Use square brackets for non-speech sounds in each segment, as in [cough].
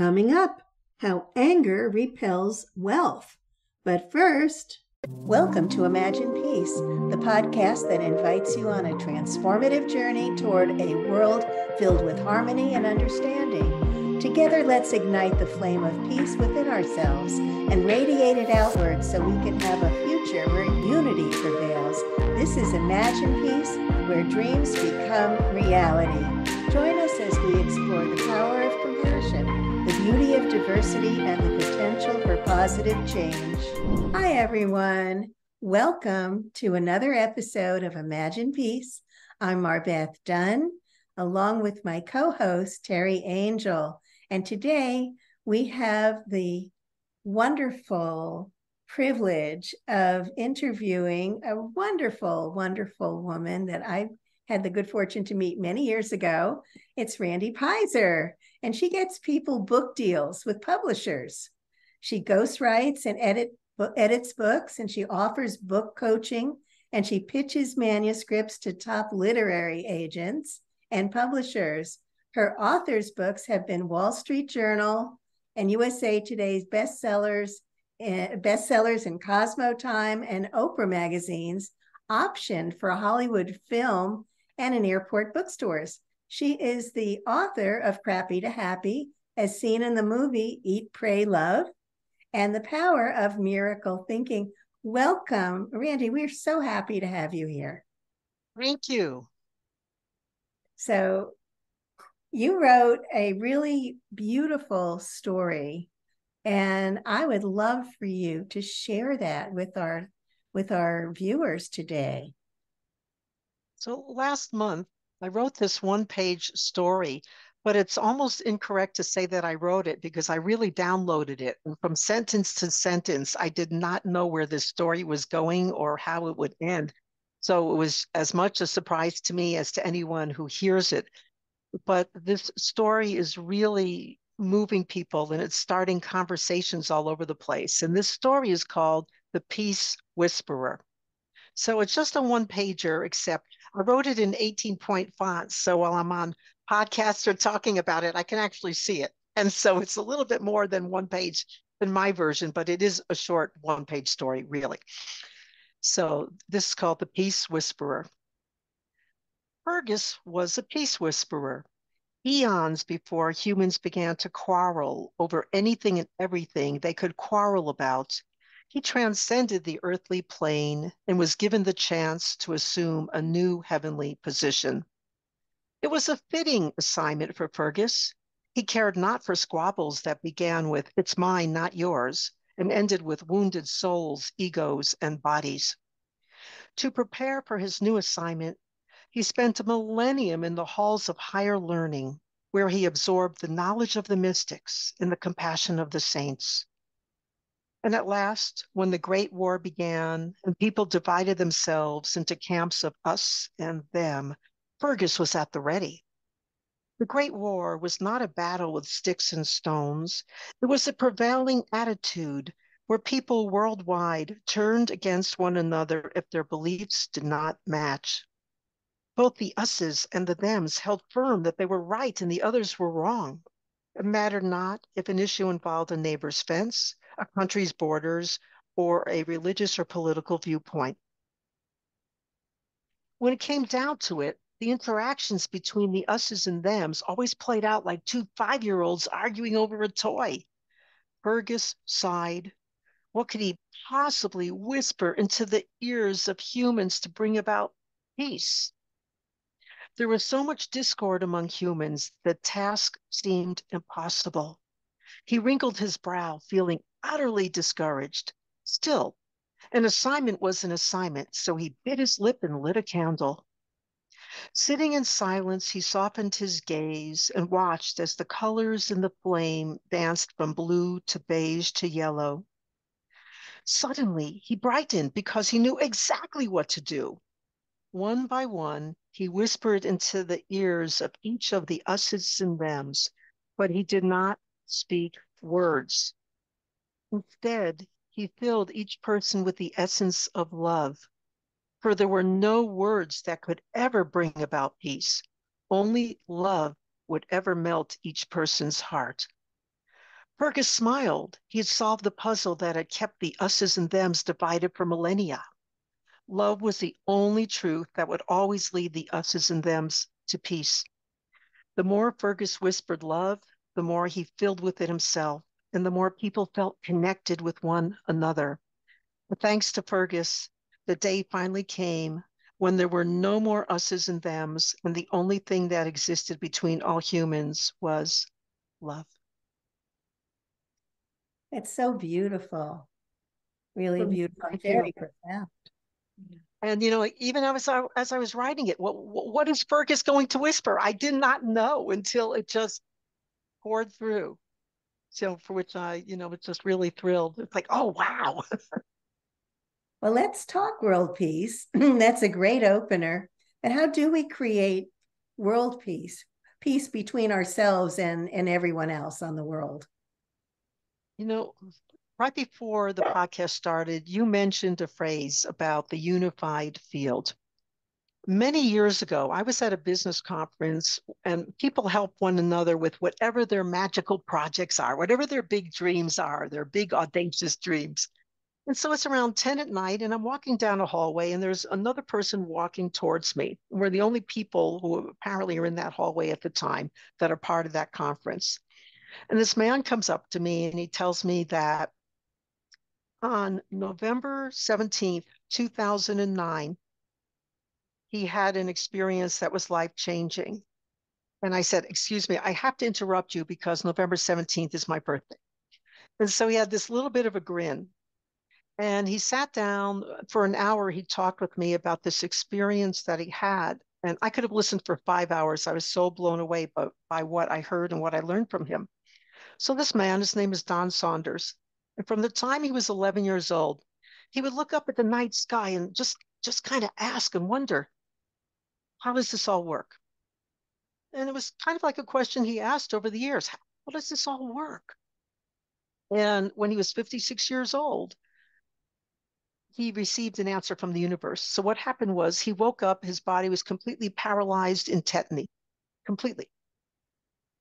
Coming up, how anger repels wealth. But first, welcome to Imagine Peace, the podcast that invites you on a transformative journey toward a world filled with harmony and understanding. Together, let's ignite the flame of peace within ourselves and radiate it outward so we can have a future where unity prevails. This is Imagine Peace, where dreams become reality. Join us as we explore the power beauty of diversity, and the potential for positive change. Hi, everyone. Welcome to another episode of Imagine Peace. I'm MarBeth Dunn, along with my co host, Teri Angel. And today we have the wonderful privilege of interviewing a wonderful, wonderful woman that I had the good fortune to meet many years ago. It's Randy Peyser, and she gets people book deals with publishers. She ghostwrites and edit, edits books, and she offers book coaching, and she pitches manuscripts to top literary agents and publishers. Her authors' books have been Wall Street Journal and USA Today's bestsellers, eh, bestsellers in Cosmo Time and Oprah magazines, optioned for a Hollywood film and in airport bookstores. She is the author of Crappy to Happy, as seen in the movie Eat, Pray, Love, and The Power of Miracle Thinking. Welcome, Randy. We're so happy to have you here. Thank you. So, you wrote a really beautiful story and i would love for you to share that with our with our viewers today so last month i wrote this one page story but it's almost incorrect to say that i wrote it because i really downloaded it and from sentence to sentence i did not know where this story was going or how it would end so it was as much a surprise to me as to anyone who hears it but this story is really moving people and it's starting conversations all over the place. And this story is called The Peace Whisperer. So it's just a one pager, except I wrote it in 18 point fonts. So while I'm on podcasts or talking about it, I can actually see it. And so it's a little bit more than one page than my version, but it is a short one page story, really. So this is called The Peace Whisperer. Fergus was a peace whisperer. Eons before humans began to quarrel over anything and everything they could quarrel about, he transcended the earthly plane and was given the chance to assume a new heavenly position. It was a fitting assignment for Fergus. He cared not for squabbles that began with, it's mine, not yours, and ended with wounded souls, egos, and bodies. To prepare for his new assignment, he spent a millennium in the halls of higher learning, where he absorbed the knowledge of the mystics and the compassion of the saints. And at last, when the Great War began and people divided themselves into camps of us and them, Fergus was at the ready. The Great War was not a battle with sticks and stones. It was a prevailing attitude where people worldwide turned against one another if their beliefs did not match. Both the us's and the them's held firm that they were right and the others were wrong. It mattered not if an issue involved a neighbor's fence, a country's borders, or a religious or political viewpoint. When it came down to it, the interactions between the us's and them's always played out like two five year olds arguing over a toy. Fergus sighed. What could he possibly whisper into the ears of humans to bring about peace? There was so much discord among humans, the task seemed impossible. He wrinkled his brow, feeling utterly discouraged. Still, an assignment was an assignment, so he bit his lip and lit a candle. Sitting in silence, he softened his gaze and watched as the colors in the flame danced from blue to beige to yellow. Suddenly, he brightened because he knew exactly what to do. One by one, he whispered into the ears of each of the us's and them's, but he did not speak words. Instead, he filled each person with the essence of love, for there were no words that could ever bring about peace. Only love would ever melt each person's heart. Fergus smiled. He had solved the puzzle that had kept the us's and them's divided for millennia. Love was the only truth that would always lead the us's and them's to peace. The more Fergus whispered love, the more he filled with it himself, and the more people felt connected with one another. But thanks to Fergus, the day finally came when there were no more us's and them's, and the only thing that existed between all humans was love. It's so beautiful. Really beautiful. Very profound. And you know, even as I as I was writing it, what what is Fergus going to whisper? I did not know until it just poured through. So for which I, you know, was just really thrilled. It's like, oh wow. well, let's talk world peace. [clears throat] That's a great opener. But how do we create world peace? Peace between ourselves and, and everyone else on the world. You know, right before the podcast started, you mentioned a phrase about the unified field. Many years ago, I was at a business conference and people help one another with whatever their magical projects are, whatever their big dreams are, their big audacious dreams. And so it's around 10 at night, and I'm walking down a hallway, and there's another person walking towards me. We're the only people who apparently are in that hallway at the time that are part of that conference. And this man comes up to me and he tells me that on November 17th, 2009, he had an experience that was life changing. And I said, Excuse me, I have to interrupt you because November 17th is my birthday. And so he had this little bit of a grin. And he sat down uh, for an hour. He talked with me about this experience that he had. And I could have listened for five hours. I was so blown away by, by what I heard and what I learned from him. So, this man, his name is Don Saunders. And from the time he was 11 years old, he would look up at the night sky and just, just kind of ask and wonder, how does this all work? And it was kind of like a question he asked over the years how, does this all work? And when he was 56 years old, he received an answer from the universe. So what happened was he woke up, his body was completely paralyzed in tetany, completely.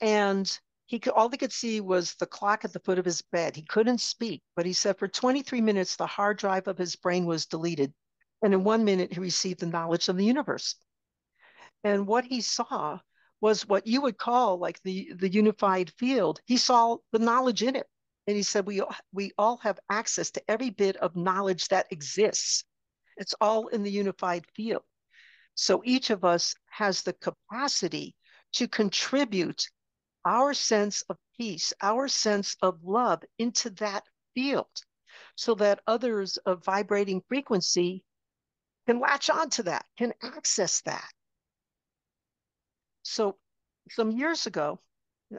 And he could, all he could see was the clock at the foot of his bed. He couldn't speak, but he said for 23 minutes, the hard drive of his brain was deleted. And in one minute, he received the knowledge of the universe. And what he saw was what you would call like the, the unified field. He saw the knowledge in it. And he said, we, we all have access to every bit of knowledge that exists. It's all in the unified field. So each of us has the capacity to contribute our sense of peace, our sense of love into that field so that others of vibrating frequency can latch onto that, can access that. So, some years ago,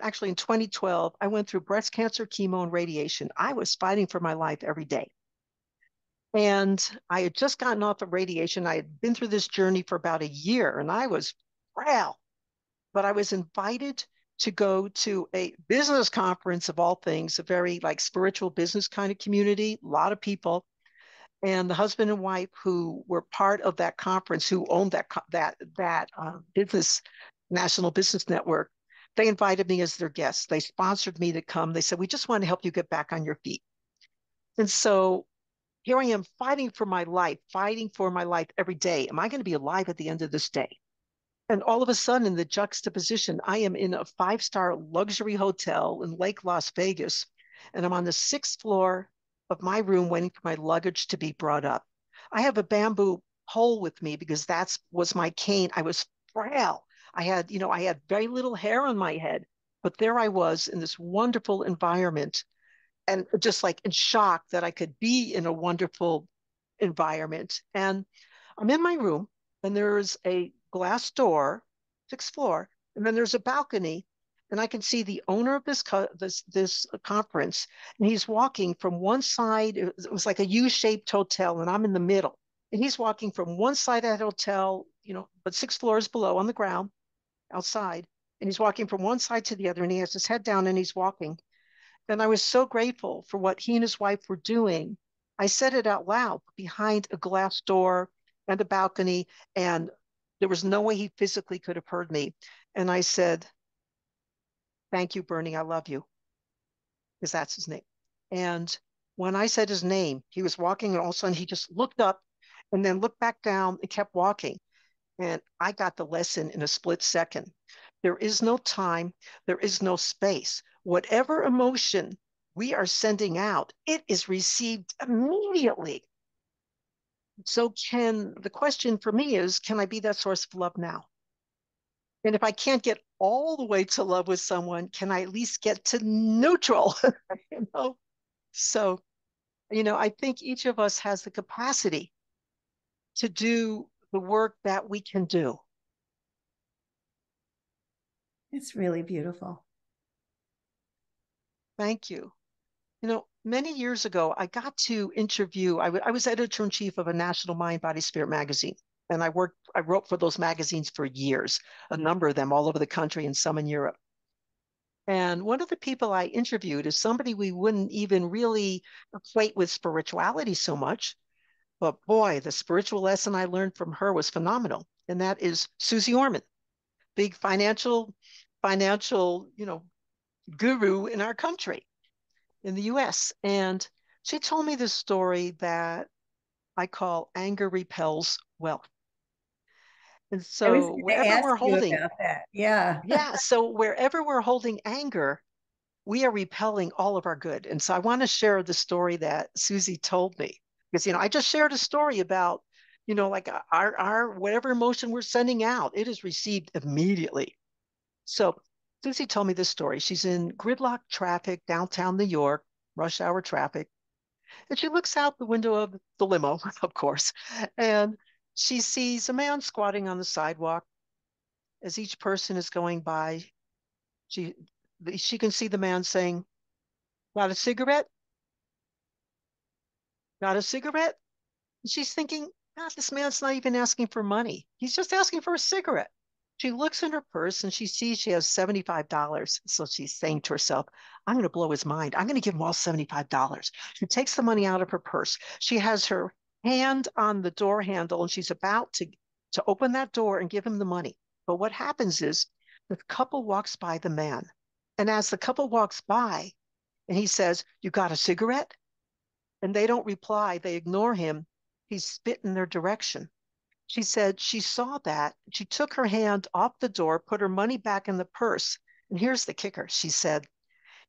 actually in 2012, I went through breast cancer, chemo, and radiation. I was fighting for my life every day. And I had just gotten off of radiation. I had been through this journey for about a year and I was frail. But I was invited to go to a business conference of all things, a very like spiritual business kind of community, a lot of people. And the husband and wife who were part of that conference, who owned that that that uh, business national business network, they invited me as their guest. They sponsored me to come. They said, "We just want to help you get back on your feet." And so here I am fighting for my life, fighting for my life every day. Am I going to be alive at the end of this day? And all of a sudden, in the juxtaposition, I am in a five star luxury hotel in Lake Las Vegas, and I'm on the sixth floor of my room waiting for my luggage to be brought up. I have a bamboo pole with me because that's was my cane. I was frail. I had, you know, I had very little hair on my head, but there I was in this wonderful environment and just like in shock that I could be in a wonderful environment. And I'm in my room and there's a glass door, sixth floor, and then there's a balcony, and I can see the owner of this co- this this conference, and he's walking from one side. It was, like a U-shaped hotel, and I'm in the middle, and he's walking from one side of that hotel, you know, but six floors below on the ground, outside, and he's walking from one side to the other, and he has his head down, and he's walking. And I was so grateful for what he and his wife were doing. I said it out loud behind a glass door and a balcony and there was no way he physically could have heard me. And I said, Thank you, Bernie. I love you. because that's his name. And when I said his name, he was walking, and all of a sudden he just looked up and then looked back down and kept walking. And I got the lesson in a split second. There is no time, there is no space. Whatever emotion we are sending out, it is received immediately. So, can the question for me is can I be that source of love now? And if I can't get all the way to love with someone, can I at least get to neutral? [laughs] you know? So, you know, I think each of us has the capacity to do the work that we can do. It's really beautiful. Thank you. You know, many years ago, I got to interview, I, w- I was editor in chief of a national mind, body, spirit magazine. And I worked, I wrote for those magazines for years, a number of them all over the country and some in Europe. And one of the people I interviewed is somebody we wouldn't even really equate with spirituality so much. But boy, the spiritual lesson I learned from her was phenomenal. And that is Susie Orman, big financial, financial, you know, guru in our country, in the US. And she told me this story that I call anger repels wealth. And so wherever we're holding yeah. yeah. So wherever we're holding anger, we are repelling all of our good. And so I want to share the story that Susie told me. Because you know, I just shared a story about, you know, like our our whatever emotion we're sending out, it is received immediately. So Suze told me this story. She's in gridlock traffic downtown New York, rush hour traffic. And she looks out the window of the limo, [laughs] of course, and she sees a man squatting on the sidewalk. As each person is going by, she she can see the man saying, "Got a cigarette? Got a cigarette?" And she's thinking, God, this man's not even asking for money. He's just asking for a cigarette. She looks in her purse and she sees she has $75. So she's saying to herself, I'm going to blow his mind. I'm going to give him all $75. She takes the money out of her purse. She has her hand on the door handle and she's about to, to open that door and give him the money. But what happens is the couple walks by the man. And as the couple walks by and he says, You got a cigarette? And they don't reply, they ignore him. He's spit in their direction. She said she saw that. She took her hand off the door, put her money back in the purse. And here's the kicker she said,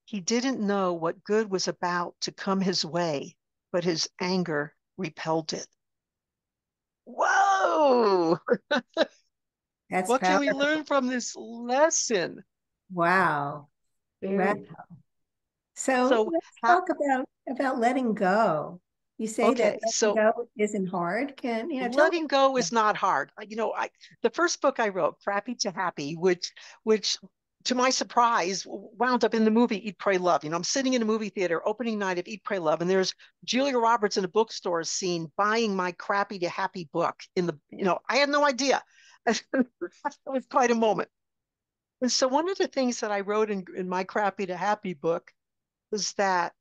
He didn't know what good was about to come his way, but his anger repelled it. Whoa! [laughs] That's what powerful. can we learn from this lesson? Wow. Very wow. So, so talk about about letting go. You say okay, that letting so, go isn't hard. Can you know? Letting go is not hard. You know, I the first book I wrote, Crappy to Happy, which which to my surprise, wound up in the movie Eat, Pray, Love. You know, I'm sitting in a movie theater, opening night of Eat, Pray, Love, and there's Julia Roberts in a bookstore scene buying my crappy to happy book in the, you know, I had no idea. [laughs] it was quite a moment. And so one of the things that I wrote in, in my crappy to happy book was that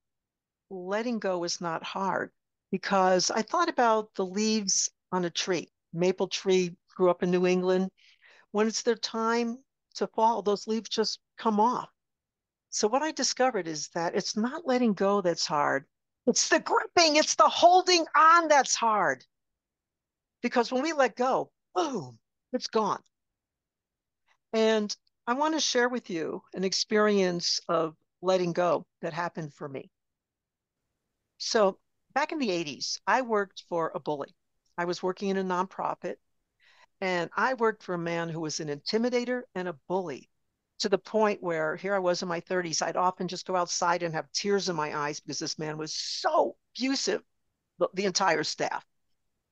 letting go is not hard because I thought about the leaves on a tree. Maple tree grew up in New England. When it's their time to fall, those leaves just come off. So what I discovered is that it's not letting go that's hard. It's the gripping, it's the holding on that's hard. Because when we let go, boom, it's gone. And I want to share with you an experience of letting go that happened for me. So back in the 80s, I worked for a bully. I was working in a nonprofit and I worked for a man who was an intimidator and a bully to the point where here I was in my 30s. I'd often just go outside and have tears in my eyes because this man was so abusive, the, the entire staff.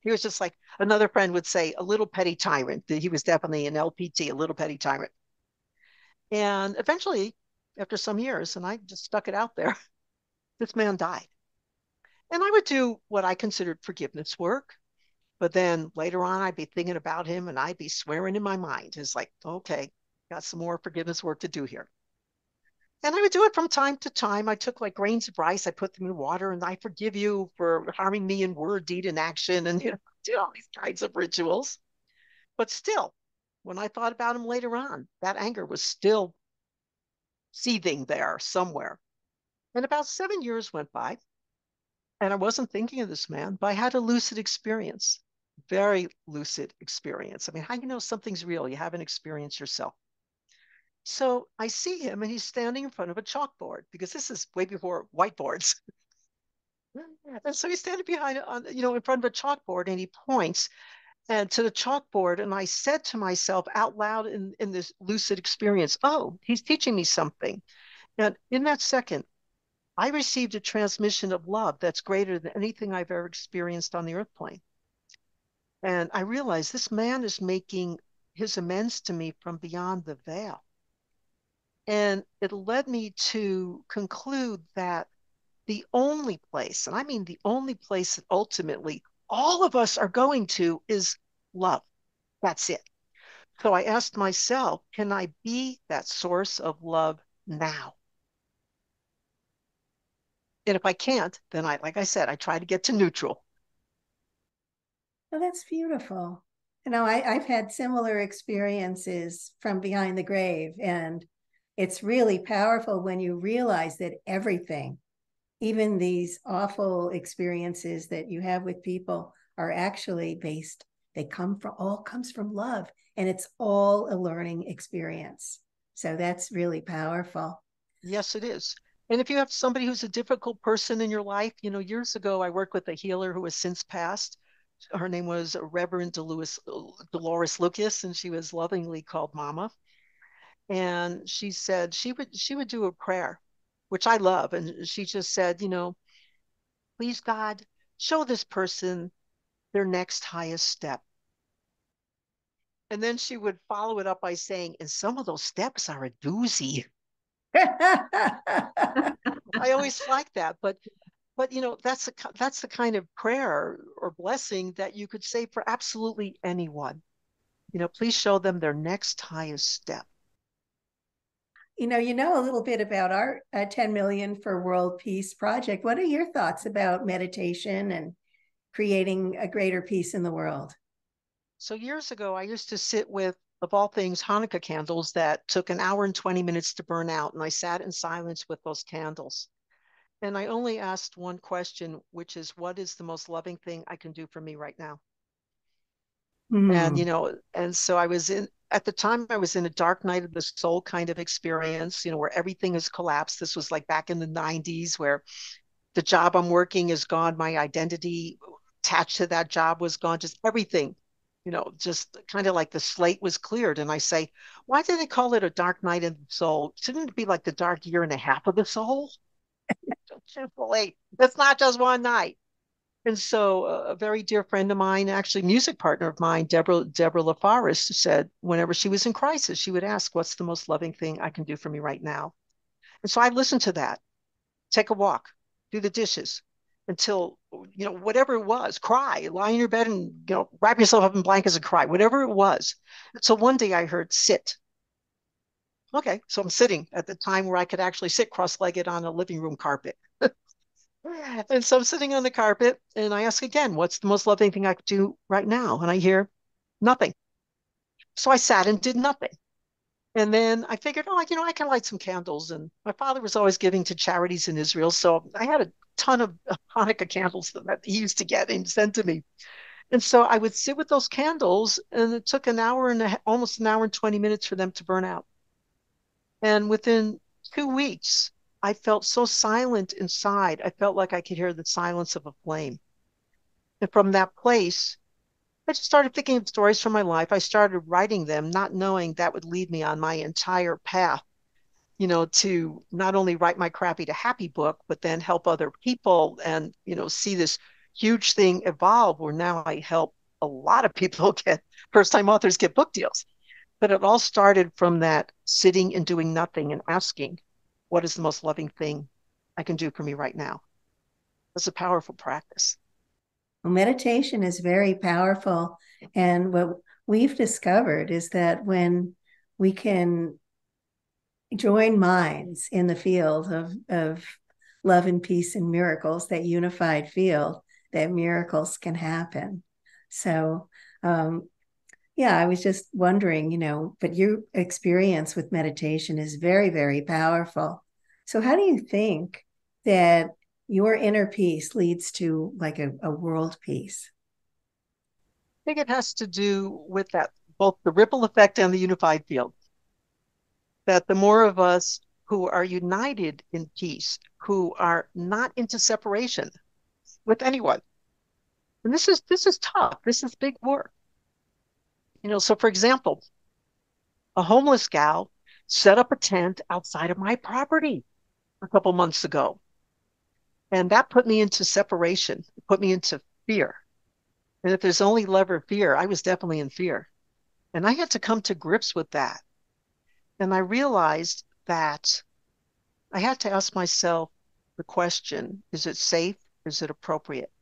He was just like another friend would say, a little petty tyrant. He was definitely an LPT, a little petty tyrant. And eventually, after some years, and I just stuck it out there, [laughs] this man died. And I would do what I considered forgiveness work. But then later on, I'd be thinking about him and I'd be swearing in my mind. It's like, okay, got some more forgiveness work to do here. And I would do it from time to time. I took like grains of rice, I put them in water, and I forgive you for harming me in word, deed, and action, and [laughs] you know, did all these kinds of rituals. But still, when I thought about him later on, that anger was still seething there somewhere. And about seven years went by, and I wasn't thinking of this man, but I had a lucid experience, very lucid experience. I mean, how do you know something's real? You haven't experienced yourself. So I see him, and he's standing in front of a chalkboard because this is way before whiteboards. [laughs] and so he's standing behind, you know, in front of a chalkboard, and he points and to the chalkboard and i said to myself out loud in, in this lucid experience oh he's teaching me something. And in that second i received a transmission of love that's greater than anything i've ever experienced on the earth plane and i realized this man is making his amends to me from beyond the veil. And it led me to conclude that the only place and i mean the only place that ultimately all of us are going to is love. That's it. So I asked myself, can I be that source of love now? And if I can't, then I, like I said, I try to get to neutral. Well, that's beautiful. You know, I, I've had similar experiences from behind the grave, and it's really powerful when you realize that everything even these awful experiences that you have with people are actually based they come from all comes from love and it's all a learning experience. So that's really powerful. Yes it is. And if you have somebody who's a difficult person in your life you know years ago i worked with a healer who has since passed. Her name was reverend dolores, dolores lucas and she was lovingly called mama. And she said she would she would do a prayer which I love. And she just said, you know, please God, show this person their next highest step. And then she would follow it up by saying, and some of those steps are a doozy. I always like that, but but you know that's the that's the kind of prayer or blessing that you could say for absolutely anyone. You know, please show them their next highest step you know, you know a little bit about our uh, 10 million for world peace project. What are your thoughts about meditation and creating a greater peace in the world? So years ago, I used to sit with, of all things, Hanukkah candles that took an hour and 20 minutes to burn out. And I sat in silence with those candles. And I only asked one question, which is, what is the most loving thing I can do for me right now? Mm. And, you know, and so I was in, at the time I was in a dark night of the soul kind of experience, you know, where everything has collapsed. This was like back in the 90s where the job I'm working is gone, my identity attached to that job was gone, just everything, you know, just kind of like the slate was cleared. And I say, why do they call it a dark night of the soul? Shouldn't it be like the dark year and a half of the soul? [laughs] That's not just one night. And so uh, a very dear friend of mine, actually music partner of mine, Deborah, Deborah LaForest said, whenever she was in crisis, she would ask, what's the most loving thing I can do for me right now? And so I listened to that, take a walk, do the dishes until, you know, whatever it was, cry, lie in your bed and, you know, wrap yourself up in blankets and cry, whatever it was. So one day I heard sit. Okay, so I'm sitting at the time where I could actually sit cross-legged on a living room carpet. And so I'm sitting on the carpet and I ask again, what's the most loving thing I could do right now? And I hear nothing. So I sat and did nothing. And then I figured, oh, you know, I can light some candles. And my father was always giving to charities in Israel. So I had a ton of Hanukkah candles [laughs] that he used to get and send to me. And so I would sit with those candles, and it took an hour and a, almost an hour and 20 minutes for them to burn out. And within two weeks, I felt so silent inside. I felt like I could hear the silence of a flame. And from that place, I just started thinking of stories from my life. I started writing them, not knowing that would lead me on my entire path, you know, to not only write my crappy to happy book, but then help other people and, you know, see this huge thing evolve where now I help a lot of people [laughs] get first time authors get book deals. But it all started from that sitting and doing nothing and asking, what is the most loving thing I can do for me right now? That's a powerful practice. Well, meditation is very powerful. And what we've discovered is that when we can join minds in the field of, of love and peace and miracles, that unified field, that miracles can happen. So, um, yeah, I was just wondering, you know, but your experience with meditation is very, very powerful. So, how do you think that your inner peace leads to like a, a world peace? I think it has to do with that both the ripple effect and the unified field. That the more of us who are united in peace, who are not into separation with anyone. And this is this is tough. This is big work. You know, so for example, a homeless gal set up a tent outside of my property a couple months ago. And that put me into separation, it put me into fear. And if there's only love or fear, I was definitely in fear. And I had to come to grips with that. And I realized that I had to ask myself the question is it safe? Is it appropriate?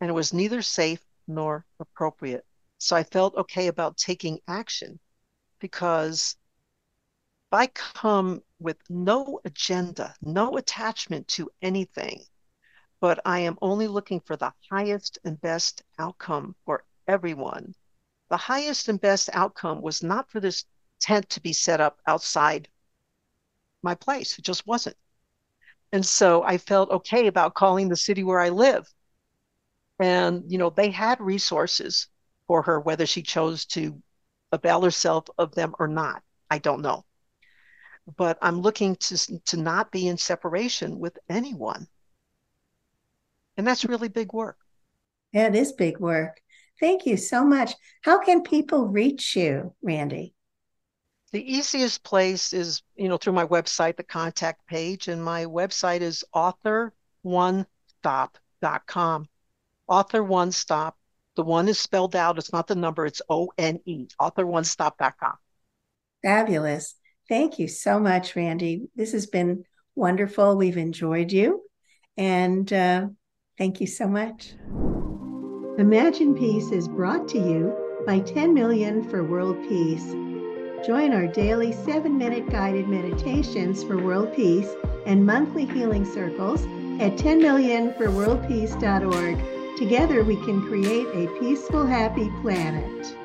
And it was neither safe nor appropriate. So I felt okay about taking action because if I come with no agenda, no attachment to anything, but I am only looking for the highest and best outcome for everyone, the highest and best outcome was not for this tent to be set up outside my place. It just wasn't. And so I felt okay about calling the city where I live. And, you know, they had resources for her, whether she chose to avail herself of them or not. I don't know. But I'm looking to, to not be in separation with anyone. And that's really big work. Yeah, it is big work. Thank you so much. How can people reach you, Randy? The easiest place is, you know, through my website, the contact page, and my website is author1stop.com. Author One Stop the one is spelled out. It's not the number, it's O N E, author1stop.com. Fabulous. Thank you so much, Randy. This has been wonderful. We've enjoyed you. And uh, thank you so much. Imagine Peace is brought to you by 10 Million for World Peace. Join our daily seven minute guided meditations for world peace and monthly healing circles at 10millionforworldpeace.org Together, we can create a peaceful, happy planet.